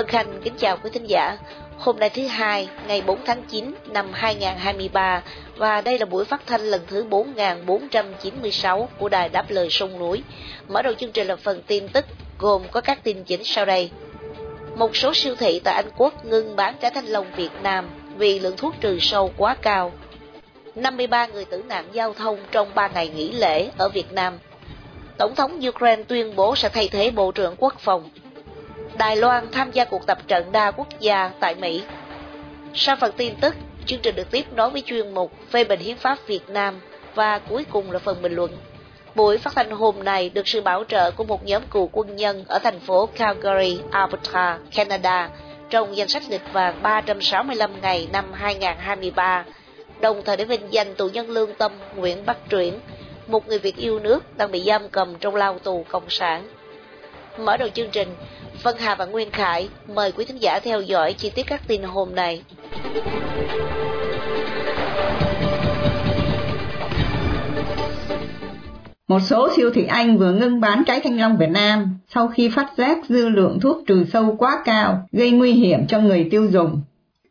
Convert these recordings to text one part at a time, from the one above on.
Vân Khanh kính chào quý thính giả. Hôm nay thứ hai, ngày 4 tháng 9 năm 2023 và đây là buổi phát thanh lần thứ 4496 của Đài Đáp Lời Sông Núi. Mở đầu chương trình là phần tin tức gồm có các tin chính sau đây. Một số siêu thị tại Anh Quốc ngưng bán trái thanh long Việt Nam vì lượng thuốc trừ sâu quá cao. 53 người tử nạn giao thông trong 3 ngày nghỉ lễ ở Việt Nam. Tổng thống Ukraine tuyên bố sẽ thay thế Bộ trưởng Quốc phòng Đài Loan tham gia cuộc tập trận đa quốc gia tại Mỹ. Sau phần tin tức, chương trình được tiếp nối với chuyên mục phê bình hiến pháp Việt Nam và cuối cùng là phần bình luận. Buổi phát thanh hôm nay được sự bảo trợ của một nhóm cựu quân nhân ở thành phố Calgary, Alberta, Canada, trong danh sách lịch vàng 365 ngày năm 2023, đồng thời để vinh danh tù nhân lương tâm Nguyễn Bắc Truyển, một người Việt yêu nước đang bị giam cầm trong lao tù cộng sản. Mở đầu chương trình, Vân Hà và Nguyên Khải mời quý thính giả theo dõi chi tiết các tin hôm nay. Một số siêu thị Anh vừa ngưng bán trái thanh long Việt Nam sau khi phát giác dư lượng thuốc trừ sâu quá cao, gây nguy hiểm cho người tiêu dùng.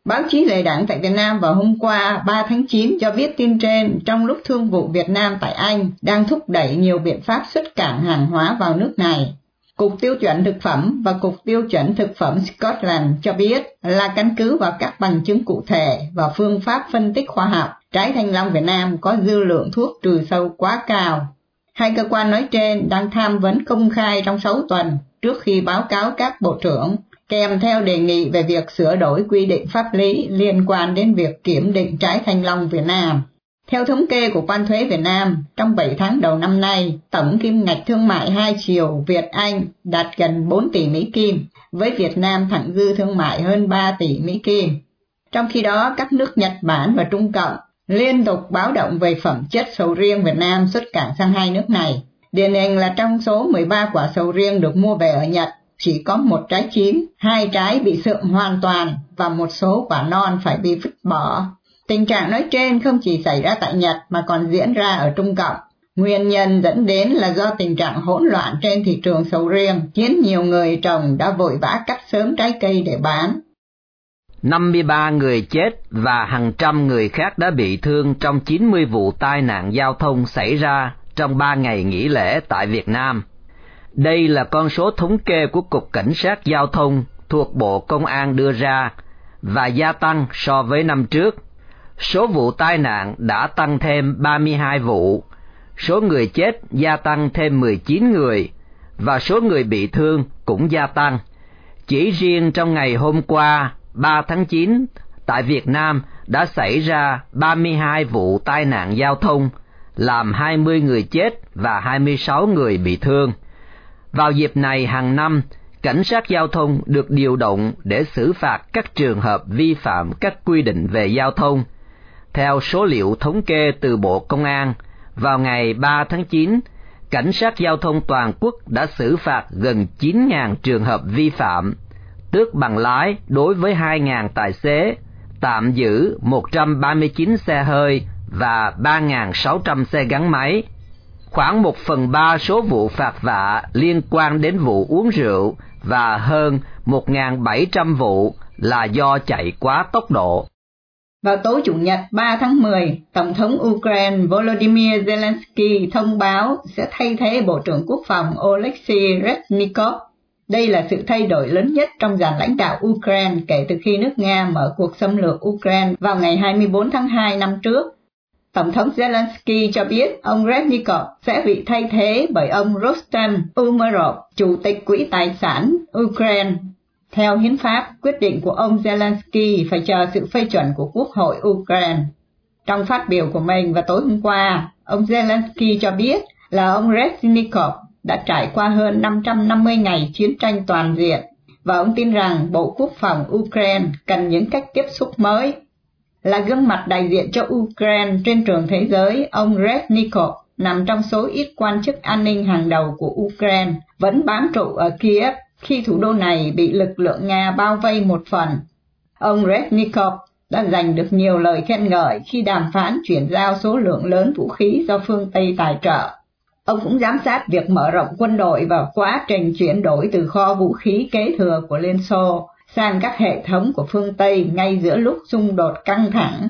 Báo chí lệ đảng tại Việt Nam vào hôm qua 3 tháng 9 cho biết tin trên trong lúc thương vụ Việt Nam tại Anh đang thúc đẩy nhiều biện pháp xuất cảng hàng hóa vào nước này. Cục Tiêu chuẩn Thực phẩm và Cục Tiêu chuẩn Thực phẩm Scotland cho biết là căn cứ vào các bằng chứng cụ thể và phương pháp phân tích khoa học, trái thanh long Việt Nam có dư lượng thuốc trừ sâu quá cao. Hai cơ quan nói trên đang tham vấn công khai trong 6 tuần trước khi báo cáo các bộ trưởng, kèm theo đề nghị về việc sửa đổi quy định pháp lý liên quan đến việc kiểm định trái thanh long Việt Nam. Theo thống kê của quan thuế Việt Nam, trong 7 tháng đầu năm nay, tổng kim ngạch thương mại hai chiều Việt-Anh đạt gần 4 tỷ Mỹ Kim, với Việt Nam thặng dư thương mại hơn 3 tỷ Mỹ Kim. Trong khi đó, các nước Nhật Bản và Trung Cộng liên tục báo động về phẩm chất sầu riêng Việt Nam xuất cảng sang hai nước này. Điển hình là trong số 13 quả sầu riêng được mua về ở Nhật, chỉ có một trái chín, hai trái bị sượng hoàn toàn và một số quả non phải bị vứt bỏ Tình trạng nói trên không chỉ xảy ra tại Nhật mà còn diễn ra ở Trung Cộng. Nguyên nhân dẫn đến là do tình trạng hỗn loạn trên thị trường sầu riêng, khiến nhiều người trồng đã vội vã cắt sớm trái cây để bán. 53 người chết và hàng trăm người khác đã bị thương trong 90 vụ tai nạn giao thông xảy ra trong 3 ngày nghỉ lễ tại Việt Nam. Đây là con số thống kê của Cục Cảnh sát Giao thông thuộc Bộ Công an đưa ra và gia tăng so với năm trước số vụ tai nạn đã tăng thêm 32 vụ, số người chết gia tăng thêm 19 người và số người bị thương cũng gia tăng. Chỉ riêng trong ngày hôm qua, 3 tháng 9, tại Việt Nam đã xảy ra 32 vụ tai nạn giao thông, làm 20 người chết và 26 người bị thương. Vào dịp này hàng năm, cảnh sát giao thông được điều động để xử phạt các trường hợp vi phạm các quy định về giao thông theo số liệu thống kê từ Bộ Công an, vào ngày 3 tháng 9, cảnh sát giao thông toàn quốc đã xử phạt gần 9.000 trường hợp vi phạm, tước bằng lái đối với 2.000 tài xế, tạm giữ 139 xe hơi và 3.600 xe gắn máy. Khoảng 1 phần 3 số vụ phạt vạ liên quan đến vụ uống rượu và hơn 1.700 vụ là do chạy quá tốc độ. Vào tối Chủ nhật 3 tháng 10, Tổng thống Ukraine Volodymyr Zelensky thông báo sẽ thay thế Bộ trưởng Quốc phòng Oleksiy Reznikov. Đây là sự thay đổi lớn nhất trong dàn lãnh đạo Ukraine kể từ khi nước Nga mở cuộc xâm lược Ukraine vào ngày 24 tháng 2 năm trước. Tổng thống Zelensky cho biết ông Reznikov sẽ bị thay thế bởi ông Rostam Umerov, Chủ tịch Quỹ Tài sản Ukraine theo hiến pháp, quyết định của ông Zelensky phải chờ sự phê chuẩn của Quốc hội Ukraine. Trong phát biểu của mình vào tối hôm qua, ông Zelensky cho biết là ông Reznikov đã trải qua hơn 550 ngày chiến tranh toàn diện và ông tin rằng Bộ Quốc phòng Ukraine cần những cách tiếp xúc mới. Là gương mặt đại diện cho Ukraine trên trường thế giới, ông Reznikov nằm trong số ít quan chức an ninh hàng đầu của Ukraine, vẫn bám trụ ở Kiev khi thủ đô này bị lực lượng Nga bao vây một phần. Ông Reznikov đã giành được nhiều lời khen ngợi khi đàm phán chuyển giao số lượng lớn vũ khí do phương Tây tài trợ. Ông cũng giám sát việc mở rộng quân đội và quá trình chuyển đổi từ kho vũ khí kế thừa của Liên Xô sang các hệ thống của phương Tây ngay giữa lúc xung đột căng thẳng.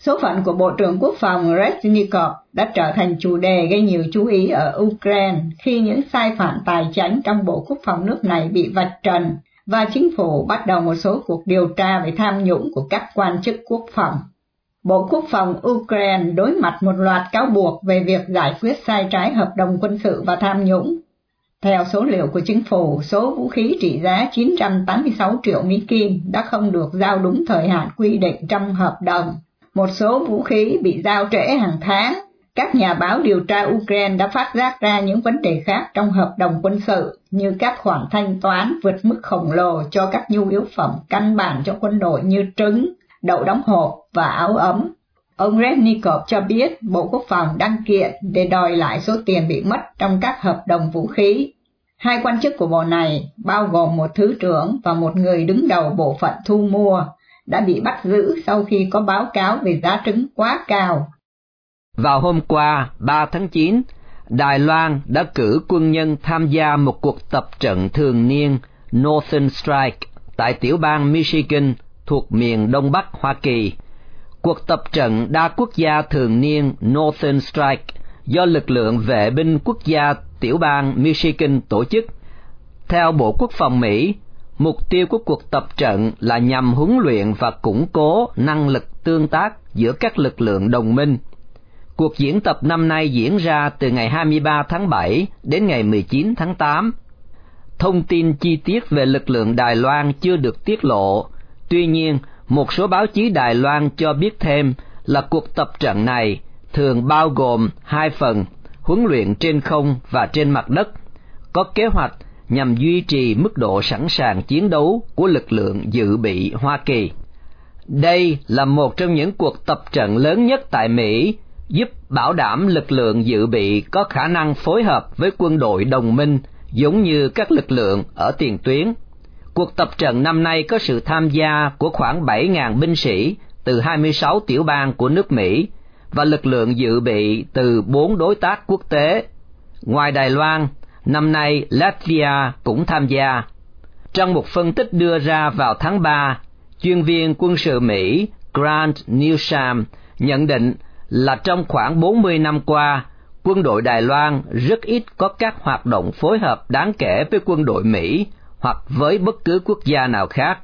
Số phận của Bộ trưởng Quốc phòng Reznikov đã trở thành chủ đề gây nhiều chú ý ở Ukraine khi những sai phạm tài chính trong Bộ Quốc phòng nước này bị vạch trần và chính phủ bắt đầu một số cuộc điều tra về tham nhũng của các quan chức quốc phòng. Bộ Quốc phòng Ukraine đối mặt một loạt cáo buộc về việc giải quyết sai trái hợp đồng quân sự và tham nhũng. Theo số liệu của chính phủ, số vũ khí trị giá 986 triệu Mỹ Kim đã không được giao đúng thời hạn quy định trong hợp đồng. Một số vũ khí bị giao trễ hàng tháng. Các nhà báo điều tra Ukraine đã phát giác ra những vấn đề khác trong hợp đồng quân sự, như các khoản thanh toán vượt mức khổng lồ cho các nhu yếu phẩm căn bản cho quân đội như trứng, đậu đóng hộp và áo ấm. Ông Rednikov cho biết Bộ Quốc phòng đăng kiện để đòi lại số tiền bị mất trong các hợp đồng vũ khí. Hai quan chức của bộ này, bao gồm một thứ trưởng và một người đứng đầu bộ phận thu mua, đã bị bắt giữ sau khi có báo cáo về giá trứng quá cao. Vào hôm qua, 3 tháng 9, Đài Loan đã cử quân nhân tham gia một cuộc tập trận thường niên Northern Strike tại tiểu bang Michigan thuộc miền Đông Bắc Hoa Kỳ. Cuộc tập trận đa quốc gia thường niên Northern Strike do lực lượng vệ binh quốc gia tiểu bang Michigan tổ chức. Theo Bộ Quốc phòng Mỹ, mục tiêu của cuộc tập trận là nhằm huấn luyện và củng cố năng lực tương tác giữa các lực lượng đồng minh. Cuộc diễn tập năm nay diễn ra từ ngày 23 tháng 7 đến ngày 19 tháng 8. Thông tin chi tiết về lực lượng Đài Loan chưa được tiết lộ, tuy nhiên một số báo chí Đài Loan cho biết thêm là cuộc tập trận này thường bao gồm hai phần, huấn luyện trên không và trên mặt đất, có kế hoạch nhằm duy trì mức độ sẵn sàng chiến đấu của lực lượng dự bị Hoa Kỳ. Đây là một trong những cuộc tập trận lớn nhất tại Mỹ, giúp bảo đảm lực lượng dự bị có khả năng phối hợp với quân đội đồng minh giống như các lực lượng ở tiền tuyến. Cuộc tập trận năm nay có sự tham gia của khoảng 7.000 binh sĩ từ 26 tiểu bang của nước Mỹ và lực lượng dự bị từ bốn đối tác quốc tế. Ngoài Đài Loan, năm nay Latvia cũng tham gia. Trong một phân tích đưa ra vào tháng 3, chuyên viên quân sự Mỹ Grant Newsham nhận định là trong khoảng 40 năm qua, quân đội Đài Loan rất ít có các hoạt động phối hợp đáng kể với quân đội Mỹ hoặc với bất cứ quốc gia nào khác.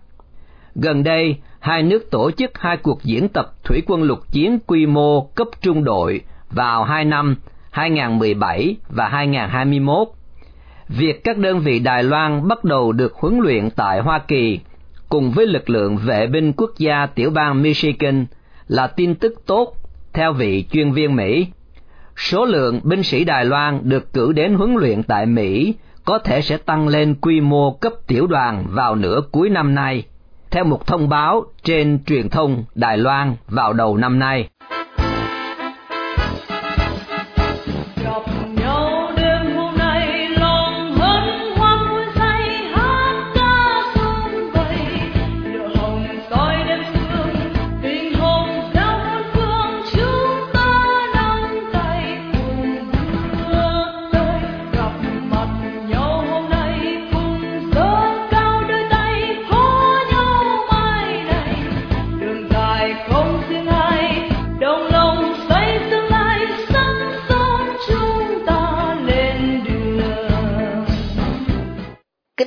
Gần đây, hai nước tổ chức hai cuộc diễn tập thủy quân lục chiến quy mô cấp trung đội vào hai năm 2017 và 2021. Việc các đơn vị Đài Loan bắt đầu được huấn luyện tại Hoa Kỳ cùng với lực lượng vệ binh quốc gia tiểu bang Michigan là tin tức tốt theo vị chuyên viên Mỹ. Số lượng binh sĩ Đài Loan được cử đến huấn luyện tại Mỹ có thể sẽ tăng lên quy mô cấp tiểu đoàn vào nửa cuối năm nay, theo một thông báo trên truyền thông Đài Loan vào đầu năm nay.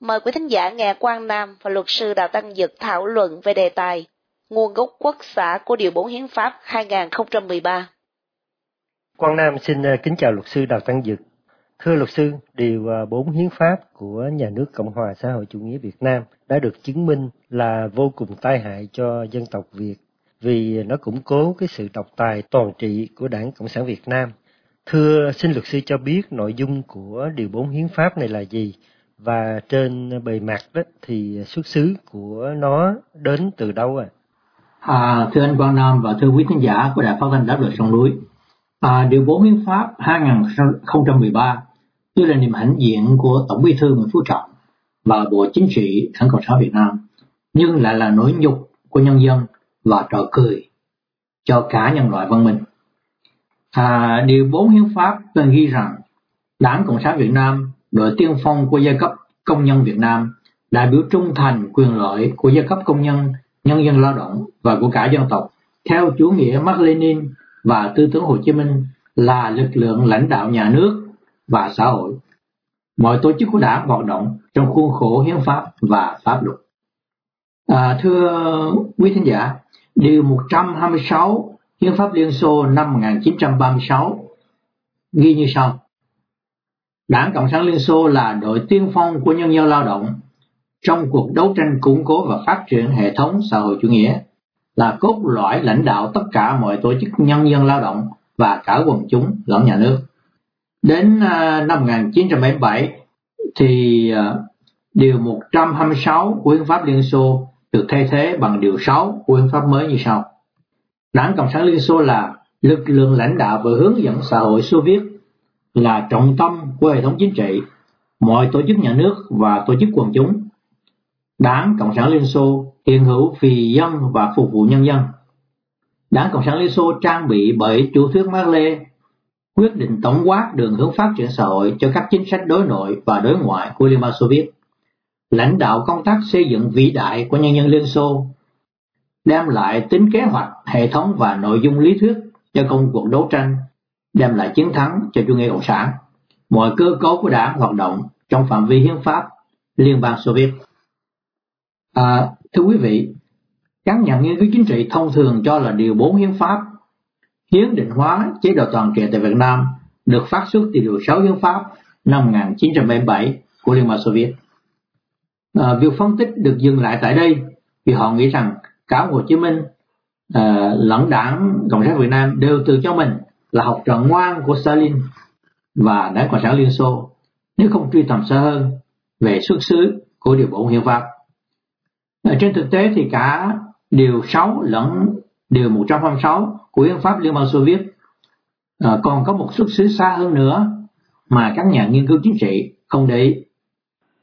mời quý thính giả nghe Quang Nam và luật sư Đào Tăng Dực thảo luận về đề tài Nguồn gốc quốc xã của Điều 4 Hiến pháp 2013. Quang Nam xin ờ, kính chào luật sư Đào Tăng Dực. Thưa luật sư, Điều ờ, 4 Hiến pháp của Nhà nước Cộng hòa xã hội chủ nghĩa Việt Nam đã được chứng minh là vô cùng tai hại cho dân tộc Việt vì nó củng cố cái sự độc tài toàn trị của Đảng Cộng sản Việt Nam. Thưa xin luật sư cho biết nội dung của Điều 4 Hiến pháp này là gì và trên bề mặt đó thì xuất xứ của nó đến từ đâu ạ? À? À, thưa anh Quang Nam và thưa quý khán giả của Đài Phát thanh Đáp lời sông núi, à, Điều 4 Hiến pháp 2013 tuy là niềm hãnh diện của Tổng bí thư Nguyễn Phú Trọng và Bộ Chính trị Đảng Cộng sản Việt Nam, nhưng lại là nỗi nhục của nhân dân và trò cười cho cả nhân loại văn minh. À, điều 4 hiến pháp từng ghi rằng Đảng Cộng sản Việt Nam, đội tiên phong của giai cấp công nhân Việt Nam, đại biểu trung thành quyền lợi của giai cấp công nhân, nhân dân lao động và của cả dân tộc, theo chủ nghĩa Mark Lenin và tư tưởng Hồ Chí Minh là lực lượng lãnh đạo nhà nước và xã hội. Mọi tổ chức của đảng hoạt động trong khuôn khổ hiến pháp và pháp luật. À, thưa quý thính giả, Điều 126 Hiến pháp Liên Xô năm 1936 ghi như sau. Đảng Cộng sản Liên Xô là đội tiên phong của nhân dân lao động trong cuộc đấu tranh củng cố và phát triển hệ thống xã hội chủ nghĩa, là cốt lõi lãnh đạo tất cả mọi tổ chức nhân dân lao động và cả quần chúng lẫn nhà nước. Đến à, năm 1977 thì à, điều 126 của Hiến pháp Liên Xô được thay thế bằng điều 6 của hiến pháp mới như sau. Đảng Cộng sản Liên Xô là lực lượng lãnh đạo và hướng dẫn xã hội Xô Viết là trọng tâm của hệ thống chính trị, mọi tổ chức nhà nước và tổ chức quần chúng. Đảng Cộng sản Liên Xô hiện hữu vì dân và phục vụ nhân dân. Đảng Cộng sản Liên Xô trang bị bởi chủ thuyết Mác Lê quyết định tổng quát đường hướng phát triển xã hội cho các chính sách đối nội và đối ngoại của Liên bang Xô Viết lãnh đạo công tác xây dựng vĩ đại của nhân dân Liên Xô, đem lại tính kế hoạch, hệ thống và nội dung lý thuyết cho công cuộc đấu tranh, đem lại chiến thắng cho chủ nghĩa cộng sản. Mọi cơ cấu của đảng hoạt động trong phạm vi hiến pháp Liên bang Xô Viết. À, thưa quý vị, các nhà nghiên cứu chính trị thông thường cho là điều 4 hiến pháp hiến định hóa chế độ toàn trị tại Việt Nam được phát xuất từ điều 6 hiến pháp năm 1977 của Liên bang Xô Viết à, việc phân tích được dừng lại tại đây vì họ nghĩ rằng cả Hồ Chí Minh à, lẫn đảng Cộng sản Việt Nam đều tự cho mình là học trò ngoan của Stalin và đảng Cộng sản Liên Xô nếu không truy tầm xa hơn về xuất xứ của điều bộ hiến pháp. Ở trên thực tế thì cả điều 6 lẫn điều 126 của hiến pháp Liên bang Xô Viết à, còn có một xuất xứ xa hơn nữa mà các nhà nghiên cứu chính trị không để ý.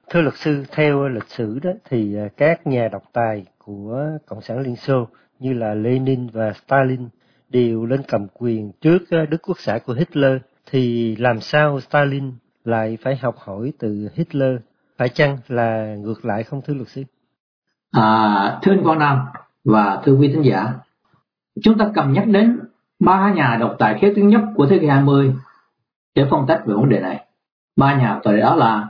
Thưa luật sư, theo lịch sử đó thì ờ, các nhà độc tài của Cộng sản Liên Xô như là Lenin và Stalin đều lên cầm quyền trước ờ, Đức Quốc xã của Hitler thì làm sao Stalin lại phải học hỏi từ Hitler? Phải chăng là ngược lại không thưa luật sư? À, thưa anh Quang Nam và thưa quý thính giả, chúng ta cần nhắc đến ba nhà độc tài khét tiếng nhất của thế kỷ 20 để phân tích về vấn đề này. Ba nhà độc tài đó là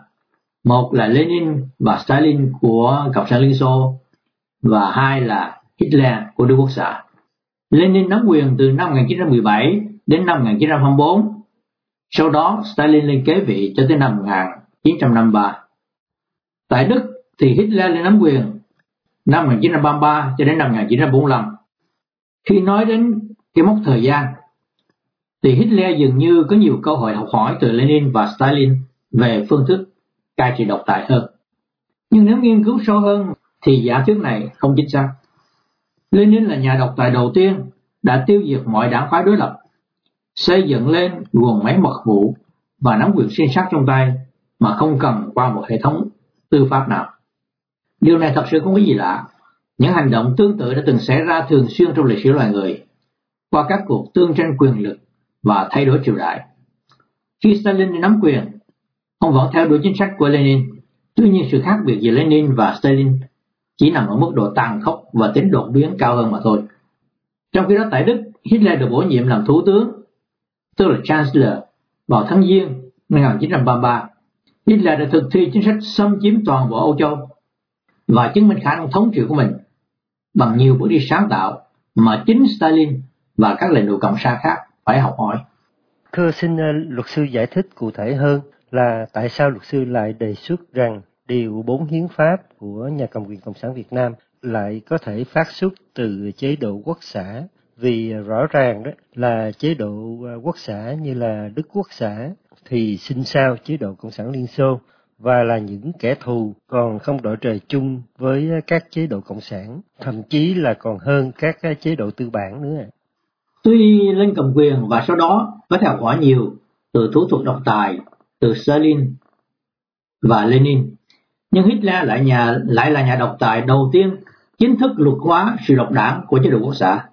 một là Lenin và Stalin của Cộng sản Liên Xô và hai là Hitler của Đức Quốc xã. Lenin nắm quyền từ năm 1917 đến năm 1924, sau đó Stalin lên kế vị cho tới năm 1953. Tại Đức thì Hitler lên nắm quyền năm 1933 cho đến năm 1945. Khi nói đến cái mốc thời gian thì Hitler dường như có nhiều cơ hội học hỏi từ Lenin và Stalin về phương thức cai trị độc tài hơn. Nhưng nếu nghiên cứu sâu hơn thì giả thuyết này không chính xác. Lenin là nhà độc tài đầu tiên đã tiêu diệt mọi đảng phái đối lập, xây dựng lên nguồn máy mật vụ và nắm quyền sinh sát trong tay mà không cần qua một hệ thống tư pháp nào. Điều này thật sự không có gì lạ. Những hành động tương tự đã từng xảy ra thường xuyên trong lịch sử loài người qua các cuộc tương tranh quyền lực và thay đổi triều đại. Khi Stalin nắm quyền, Ông vẫn theo đuổi chính sách của Lenin. Tuy nhiên sự khác biệt giữa Lenin và Stalin chỉ nằm ở mức độ tàn khốc và tính đột biến cao hơn mà thôi. Trong khi đó tại Đức Hitler được bổ nhiệm làm thủ tướng, tức là Chancellor, vào tháng Giêng năm 1933. Hitler đã thực thi chính sách xâm chiếm toàn bộ Âu Châu và chứng minh khả năng thống trị của mình bằng nhiều bước đi sáng tạo mà chính Stalin và các lãnh đạo cộng sản khác phải học hỏi. Thưa xin ờ, luật sư giải thích cụ thể hơn là tại sao luật sư lại đề xuất rằng điều 4 hiến pháp của nhà cầm quyền Cộng sản Việt Nam lại có thể phát xuất từ chế độ quốc xã vì rõ ràng đó là chế độ à, quốc xã như là Đức Quốc xã thì sinh sao chế độ Cộng sản Liên Xô và là những kẻ thù còn không đội trời chung với các chế độ cộng sản, thậm chí là còn hơn các à, chế độ tư bản nữa. Tuy lên cầm quyền và sau đó có theo quả nhiều từ thủ thuật độc tài, từ Stalin và Lenin, nhưng Hitler lại nhà lại là nhà độc tài đầu tiên chính thức luật hóa sự độc đảng của chế độ quốc xã.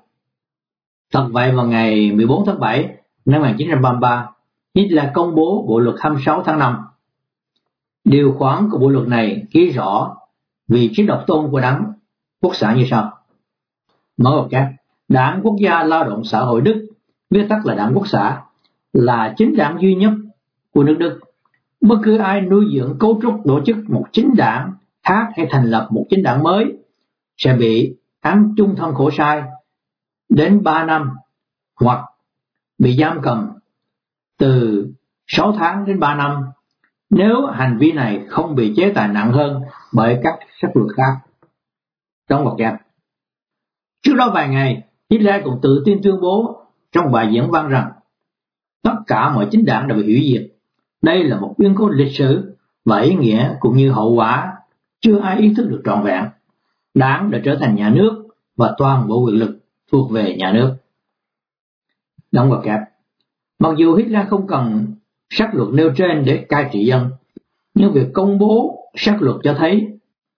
Thật vậy vào ngày 14 tháng 7 năm 1933, Hitler công bố bộ luật 26 tháng 5 Điều khoản của bộ luật này ghi rõ vị trí độc tôn của đảng quốc xã như sau. Mở một kép, Đảng Quốc gia Lao động Xã hội Đức, viết tắt là Đảng Quốc xã, là chính đảng duy nhất của nước Đức. Bất cứ ai nuôi dưỡng cấu trúc tổ chức một chính đảng khác hay thành lập một chính đảng mới sẽ bị án trung thân khổ sai đến 3 năm hoặc bị giam cầm từ 6 tháng đến 3 năm nếu hành vi này không bị chế tài nặng hơn bởi các sách luật khác. Trong một giam. Trước đó vài ngày, Hitler cũng tự tin tuyên bố trong bài diễn văn rằng tất cả mọi chính đảng đều bị hủy diệt. Đây là một biến cố lịch sử và ý nghĩa cũng như hậu quả chưa ai ý thức được trọn vẹn. Đảng đã trở thành nhà nước và toàn bộ quyền lực thuộc về nhà nước. Đóng vào kẹp. Mặc dù Hitler không cần sắc luật nêu trên để cai trị dân. Nhưng việc công bố sắc luật cho thấy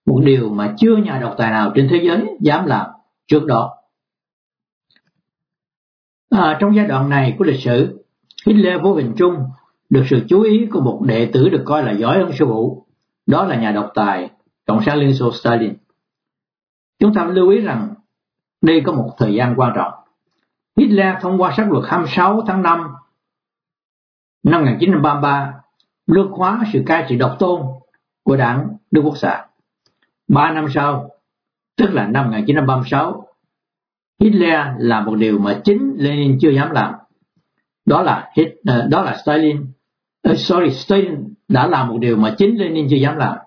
một điều mà chưa nhà độc tài nào trên thế giới dám làm trước đó. À, trong giai đoạn này của lịch sử, Hitler vô hình chung được sự chú ý của một đệ tử được coi là giỏi hơn sư phụ, đó là nhà độc tài Cộng sản Liên Xô Stalin. Chúng ta lưu ý rằng đây có một thời gian quan trọng. Hitler thông qua sắc luật 26 tháng 5 năm 1933 lược hóa sự cai trị độc tôn của đảng Đức Quốc xã. Ba năm sau, tức là năm 1936, Hitler làm một điều mà chính Lenin chưa dám làm. Đó là Hitler, đó là Stalin, uh, sorry, Stalin đã làm một điều mà chính Lenin chưa dám làm.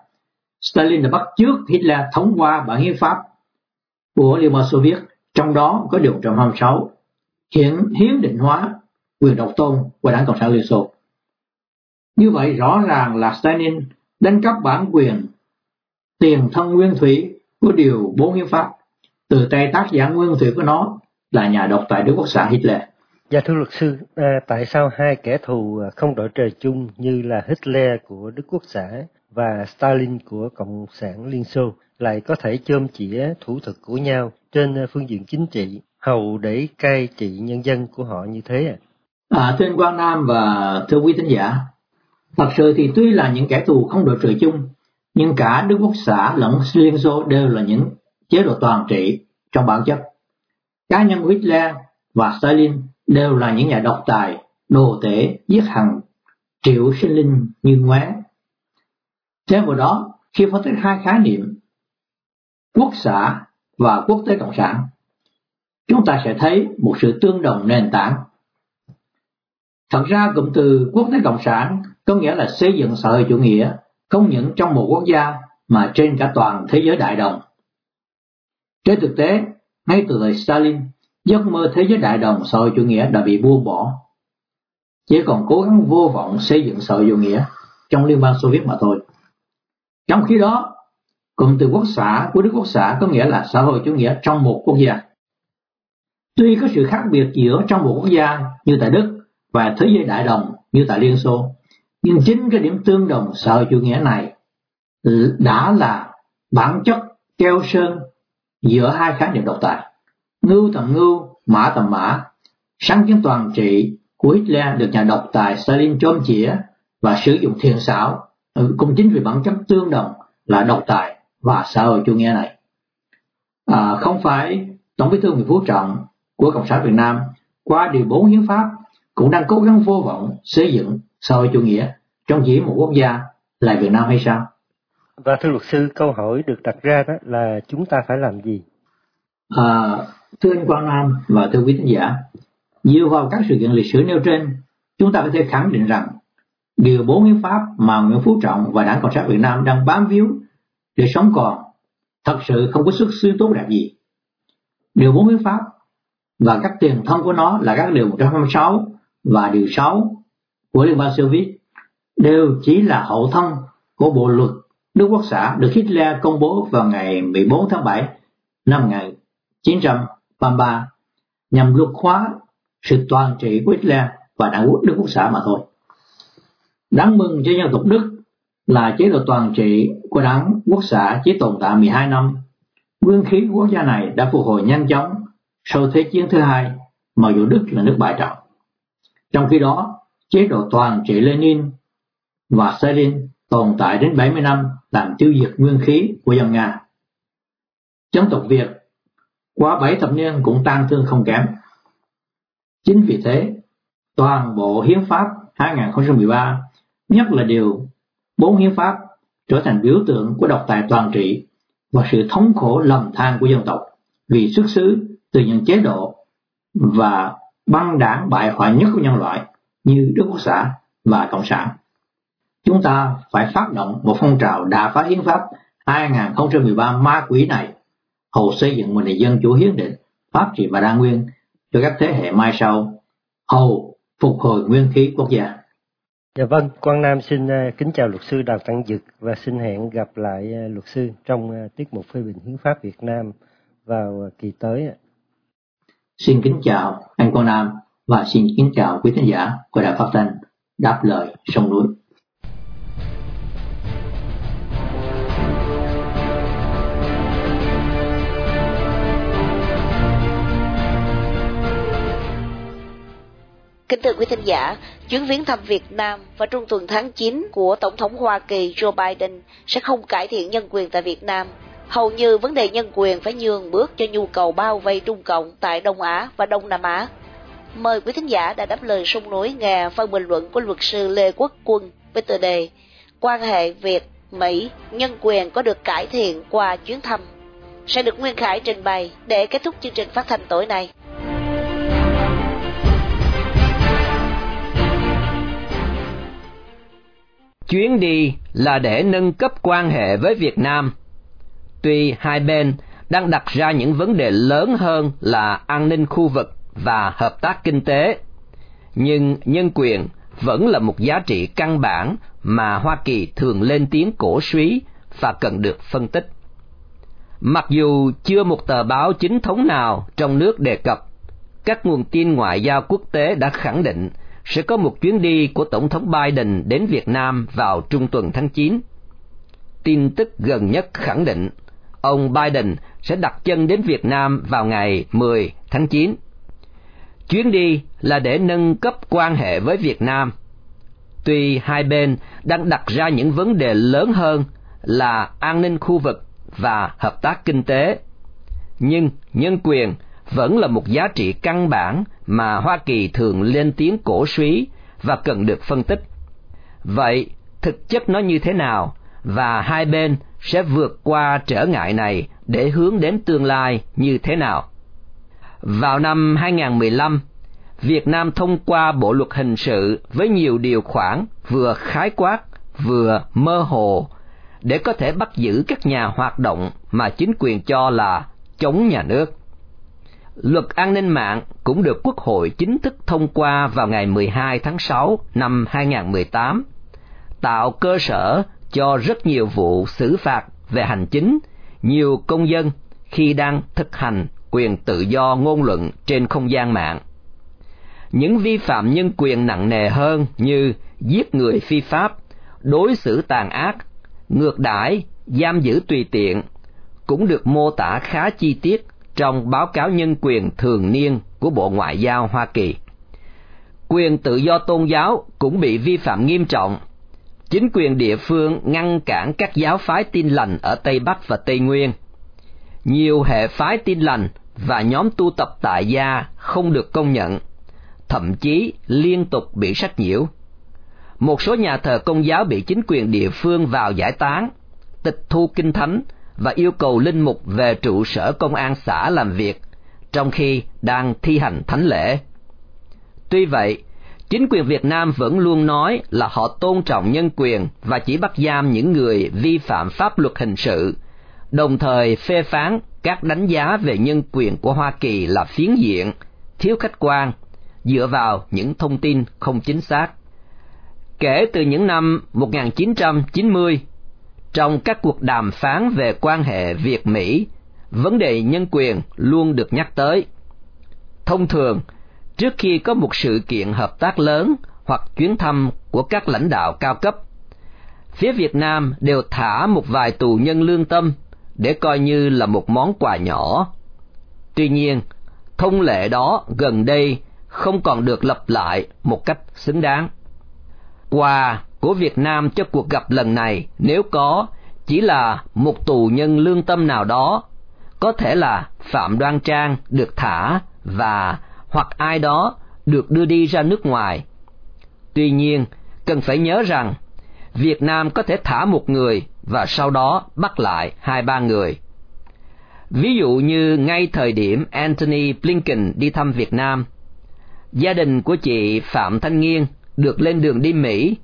Stalin đã bắt trước Hitler thông qua bản hiến pháp của Liên bang Xô Viết, trong đó có điều 126 hiện hiến định hóa quyền độc tôn của đảng Cộng sản Liên Xô. Như vậy rõ ràng là Stalin đánh cắp bản quyền tiền thân nguyên thủy của điều bốn hiến pháp từ tay tác giả nguyên thủy của nó là nhà độc tài Đức Quốc xã Hitler. Dạ thưa luật sư, à, tại sao hai kẻ thù à, không đội trời chung như là Hitler của Đức Quốc xã và Stalin của Cộng sản Liên Xô lại có thể chôm chĩa thủ thực của nhau trên à, phương diện chính trị hầu để cai trị nhân dân của họ như thế à? À, thưa anh Quang Nam và thưa quý thính giả, thật sự thì tuy là những kẻ thù không đội trời chung, nhưng cả Đức Quốc xã lẫn Liên Xô đều là những chế độ toàn trị trong bản chất. Cá nhân Hitler và Stalin đều là những nhà độc tài, đồ tể, giết hằng triệu sinh linh như ngoé. Thêm vào đó, khi phân tích hai khái niệm quốc xã và quốc tế cộng sản, chúng ta sẽ thấy một sự tương đồng nền tảng Thật ra cụm từ quốc tế cộng sản có nghĩa là xây dựng xã hội chủ nghĩa không những trong một quốc gia mà trên cả toàn thế giới đại đồng. Trên thực tế, ngay từ thời Stalin, giấc mơ thế giới đại đồng xã hội chủ nghĩa đã bị buông bỏ. Chỉ còn cố gắng vô vọng xây dựng xã hội chủ nghĩa trong Liên bang Xô Viết mà thôi. Trong khi đó, cụm từ quốc xã của Đức Quốc xã có nghĩa là xã hội chủ nghĩa trong một quốc gia. Tuy có sự khác biệt giữa trong một quốc gia như tại Đức và thế giới đại đồng như tại Liên Xô. Nhưng chính cái điểm tương đồng xã hội chủ nghĩa này đã là bản chất keo sơn giữa hai khái niệm độc tài. Ngưu tầm ngưu, mã tầm mã, sáng kiến toàn trị của Hitler được nhà độc tài Stalin chôm chĩa và sử dụng thiền xảo ừ, cũng chính vì bản chất tương đồng là độc tài và xã hội chủ nghĩa này. À, không phải Tổng bí thư Nguyễn Phú Trọng của Cộng sản Việt Nam qua điều 4 hiến pháp cũng đang cố gắng vô vọng xây dựng xã hội chủ nghĩa trong chỉ một quốc gia là Việt Nam hay sao? Và thưa luật sư, câu hỏi được đặt ra đó là chúng ta phải làm gì? À, thưa anh Quang Nam và thưa quý khán giả, dựa vào các sự kiện lịch sử nêu trên, chúng ta có thể khẳng định rằng điều bốn hiến pháp mà Nguyễn Phú Trọng và Đảng Cộng sản Việt Nam đang bám víu để sống còn thật sự không có sức xứ tốt đẹp gì. Điều bốn hiến pháp và các tiền thân của nó là các điều 126 và điều 6 của Liên bang Xô Viết đều chỉ là hậu thân của bộ luật Đức Quốc xã được Hitler công bố vào ngày 14 tháng 7 năm 1933 nhằm luật hóa sự toàn trị của Hitler và đảng quốc Đức Quốc xã mà thôi. Đáng mừng cho dân tộc Đức là chế độ toàn trị của đảng quốc xã chỉ tồn tại 12 năm. Nguyên khí quốc gia này đã phục hồi nhanh chóng sau Thế chiến thứ hai, mặc dù Đức là nước bại trận. Trong khi đó, chế độ toàn trị Lenin và Stalin tồn tại đến 70 năm làm tiêu diệt nguyên khí của dân Nga. Dân tộc Việt qua bảy thập niên cũng tan thương không kém. Chính vì thế, toàn bộ hiến pháp 2013, nhất là điều bốn hiến pháp trở thành biểu tượng của độc tài toàn trị và sự thống khổ lầm than của dân tộc vì xuất xứ từ những chế độ và băng đảng bại hoại nhất của nhân loại như Đức Quốc xã và Cộng sản. Chúng ta phải phát động một phong trào đà phá hiến pháp 2013 ma quỷ này, hầu xây dựng một nền dân chủ hiến định, pháp trị và đa nguyên cho các thế hệ mai sau, hầu phục hồi nguyên khí quốc gia. Dạ vâng, Quang Nam xin uh, kính chào luật sư Đào Tăng Dực và xin hẹn gặp lại uh, luật sư trong uh, tiết mục phê bình hiến pháp Việt Nam vào kỳ tới. Xin kính chào anh Quang Nam và xin kính chào quý khán giả của Đài Phát thanh Đáp lời sông núi. Kính thưa quý thính giả, chuyến viếng thăm Việt Nam vào trung tuần tháng 9 của Tổng thống Hoa Kỳ Joe Biden sẽ không cải thiện nhân quyền tại Việt Nam. Hầu như vấn đề nhân quyền phải nhường bước cho nhu cầu bao vây Trung Cộng tại Đông Á và Đông Nam Á. Mời quý thính giả đã đáp lời sông núi nghe phần bình luận của luật sư Lê Quốc Quân với tựa đề Quan hệ Việt, Mỹ, nhân quyền có được cải thiện qua chuyến thăm. Sẽ được Nguyên Khải trình bày để kết thúc chương trình phát thanh tối nay. Chuyến đi là để nâng cấp quan hệ với Việt Nam. Tuy hai bên đang đặt ra những vấn đề lớn hơn là an ninh khu vực và hợp tác kinh tế, nhưng nhân quyền vẫn là một giá trị căn bản mà Hoa Kỳ thường lên tiếng cổ suý và cần được phân tích. Mặc dù chưa một tờ báo chính thống nào trong nước đề cập, các nguồn tin ngoại giao quốc tế đã khẳng định sẽ có một chuyến đi của Tổng thống Biden đến Việt Nam vào trung tuần tháng 9. Tin tức gần nhất khẳng định ông Biden sẽ đặt chân đến Việt Nam vào ngày 10 tháng 9. Chuyến đi là để nâng cấp quan hệ với Việt Nam. Tuy hai bên đang đặt ra những vấn đề lớn hơn là an ninh khu vực và hợp tác kinh tế, nhưng nhân quyền vẫn là một giá trị căn bản mà Hoa Kỳ thường lên tiếng cổ suý và cần được phân tích. Vậy, thực chất nó như thế nào và hai bên sẽ vượt qua trở ngại này để hướng đến tương lai như thế nào? Vào năm 2015, Việt Nam thông qua Bộ luật hình sự với nhiều điều khoản vừa khái quát vừa mơ hồ để có thể bắt giữ các nhà hoạt động mà chính quyền cho là chống nhà nước. Luật an ninh mạng cũng được Quốc hội chính thức thông qua vào ngày 12 tháng 6 năm 2018, tạo cơ sở cho rất nhiều vụ xử phạt về hành chính nhiều công dân khi đang thực hành quyền tự do ngôn luận trên không gian mạng. Những vi phạm nhân quyền nặng nề hơn như giết người phi pháp, đối xử tàn ác, ngược đãi, giam giữ tùy tiện cũng được mô tả khá chi tiết trong báo cáo nhân quyền thường niên của Bộ Ngoại giao Hoa Kỳ. Quyền tự do tôn giáo cũng bị vi phạm nghiêm trọng. Chính quyền địa phương ngăn cản các giáo phái tin lành ở Tây Bắc và Tây Nguyên. Nhiều hệ phái tin lành và nhóm tu tập tại gia không được công nhận thậm chí liên tục bị sách nhiễu. Một số nhà thờ công giáo bị chính quyền địa phương vào giải tán, tịch thu kinh thánh và yêu cầu linh mục về trụ sở công an xã làm việc, trong khi đang thi hành thánh lễ. Tuy vậy, chính quyền Việt Nam vẫn luôn nói là họ tôn trọng nhân quyền và chỉ bắt giam những người vi phạm pháp luật hình sự, đồng thời phê phán các đánh giá về nhân quyền của Hoa Kỳ là phiến diện, thiếu khách quan, dựa vào những thông tin không chính xác. Kể từ những năm 1990, trong các cuộc đàm phán về quan hệ Việt-Mỹ, vấn đề nhân quyền luôn được nhắc tới. Thông thường, trước khi có một sự kiện hợp tác lớn hoặc chuyến thăm của các lãnh đạo cao cấp, phía Việt Nam đều thả một vài tù nhân lương tâm để coi như là một món quà nhỏ. Tuy nhiên, thông lệ đó gần đây không còn được lập lại một cách xứng đáng. Quà của Việt Nam cho cuộc gặp lần này nếu có chỉ là một tù nhân lương tâm nào đó, có thể là Phạm Đoan Trang được thả và hoặc ai đó được đưa đi ra nước ngoài. Tuy nhiên, cần phải nhớ rằng Việt Nam có thể thả một người và sau đó bắt lại hai ba người. Ví dụ như ngay thời điểm Anthony Blinken đi thăm Việt Nam, gia đình của chị Phạm Thanh Nghiên được lên đường đi Mỹ,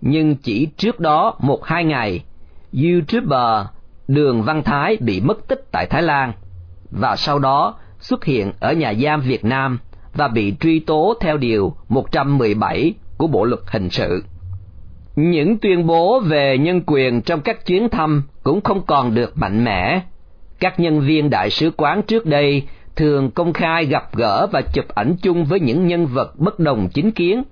nhưng chỉ trước đó một hai ngày, YouTuber Đường Văn Thái bị mất tích tại Thái Lan, và sau đó xuất hiện ở nhà giam Việt Nam và bị truy tố theo Điều 117 của Bộ Luật Hình sự. Những tuyên bố về nhân quyền trong các chuyến thăm cũng không còn được mạnh mẽ. Các nhân viên đại sứ quán trước đây thường công khai gặp gỡ và chụp ảnh chung với những nhân vật bất đồng chính kiến,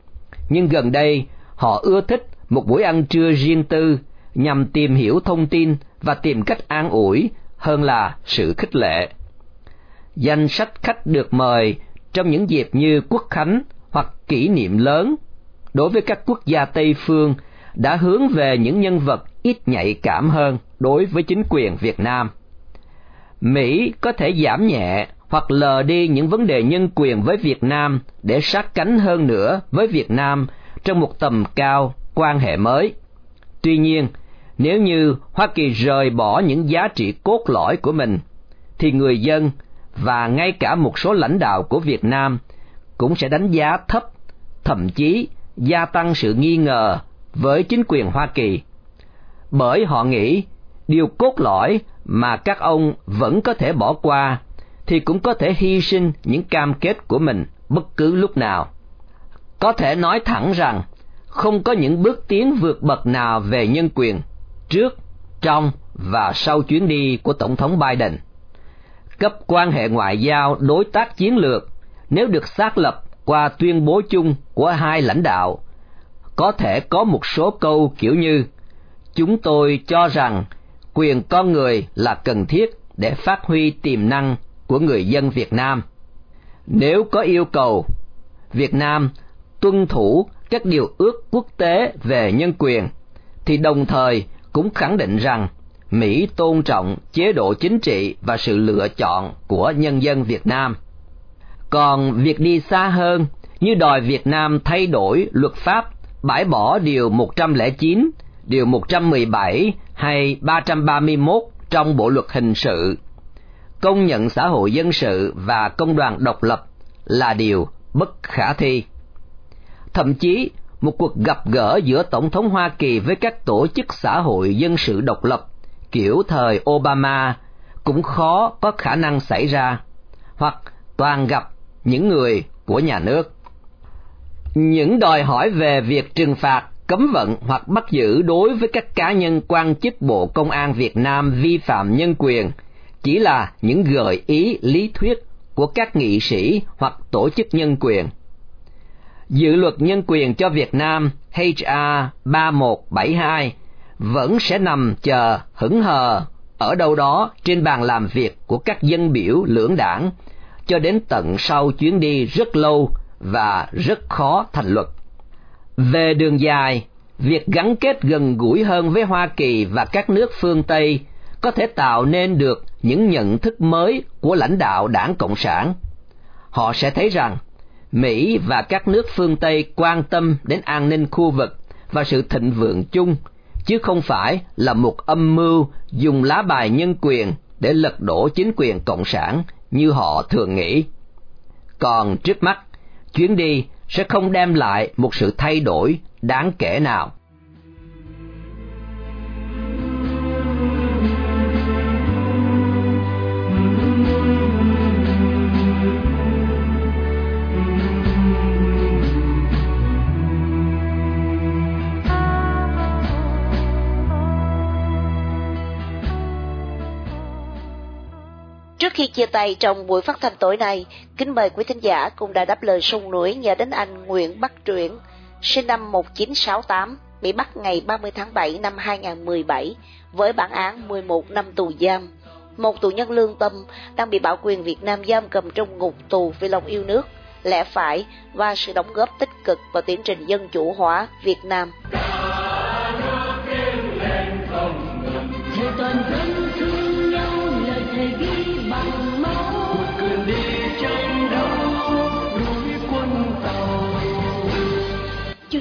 nhưng gần đây họ ưa thích một buổi ăn trưa riêng tư nhằm tìm hiểu thông tin và tìm cách an ủi hơn là sự khích lệ. Danh sách khách được mời trong những dịp như quốc khánh hoặc kỷ niệm lớn đối với các quốc gia Tây phương đã hướng về những nhân vật ít nhạy cảm hơn đối với chính quyền Việt Nam. Mỹ có thể giảm nhẹ hoặc lờ đi những vấn đề nhân quyền với Việt Nam để sát cánh hơn nữa với Việt Nam trong một tầm cao quan hệ mới. Tuy nhiên, nếu như Hoa Kỳ rời bỏ những giá trị cốt lõi của mình, thì người dân và ngay cả một số lãnh đạo của Việt Nam cũng sẽ đánh giá thấp, thậm chí gia tăng sự nghi ngờ với chính quyền Hoa Kỳ. Bởi họ nghĩ điều cốt lõi mà các ông vẫn có thể bỏ qua thì cũng có thể hy sinh những cam kết của mình bất cứ lúc nào. Có thể nói thẳng rằng không có những bước tiến vượt bậc nào về nhân quyền trước, trong và sau chuyến đi của Tổng thống Biden. Cấp quan hệ ngoại giao đối tác chiến lược nếu được xác lập qua tuyên bố chung của hai lãnh đạo, có thể có một số câu kiểu như Chúng tôi cho rằng quyền con người là cần thiết để phát huy tiềm năng của người dân Việt Nam. Nếu có yêu cầu, Việt Nam tuân thủ các điều ước quốc tế về nhân quyền, thì đồng thời cũng khẳng định rằng Mỹ tôn trọng chế độ chính trị và sự lựa chọn của nhân dân Việt Nam. Còn việc đi xa hơn như đòi Việt Nam thay đổi luật pháp, bãi bỏ điều 109, điều 117 hay 331 trong Bộ luật hình sự, công nhận xã hội dân sự và công đoàn độc lập là điều bất khả thi. Thậm chí, một cuộc gặp gỡ giữa Tổng thống Hoa Kỳ với các tổ chức xã hội dân sự độc lập kiểu thời Obama cũng khó có khả năng xảy ra, hoặc toàn gặp những người của nhà nước. Những đòi hỏi về việc trừng phạt, cấm vận hoặc bắt giữ đối với các cá nhân quan chức Bộ Công an Việt Nam vi phạm nhân quyền chỉ là những gợi ý lý thuyết của các nghị sĩ hoặc tổ chức nhân quyền. Dự luật nhân quyền cho Việt Nam HR 3172 vẫn sẽ nằm chờ hững hờ ở đâu đó trên bàn làm việc của các dân biểu lưỡng đảng cho đến tận sau chuyến đi rất lâu và rất khó thành luật. Về đường dài, việc gắn kết gần gũi hơn với Hoa Kỳ và các nước phương Tây có thể tạo nên được những nhận thức mới của lãnh đạo đảng Cộng sản. Họ sẽ thấy rằng Mỹ và các nước phương Tây quan tâm đến an ninh khu vực và sự thịnh vượng chung, chứ không phải là một âm mưu dùng lá bài nhân quyền để lật đổ chính quyền cộng sản như họ thường nghĩ. Còn trước mắt, chuyến đi sẽ không đem lại một sự thay đổi đáng kể nào. Khi chia tay trong buổi phát thanh tối nay, kính mời quý thính giả cùng đã đáp lời sung núi nhờ đến anh Nguyễn Bắc Truyện, sinh năm 1968, bị bắt ngày 30 tháng 7 năm 2017 với bản án 11 năm tù giam. Một tù nhân lương tâm đang bị bảo quyền Việt Nam giam cầm trong ngục tù vì lòng yêu nước, lẽ phải và sự đóng góp tích cực vào tiến trình dân chủ hóa Việt Nam. toàn dân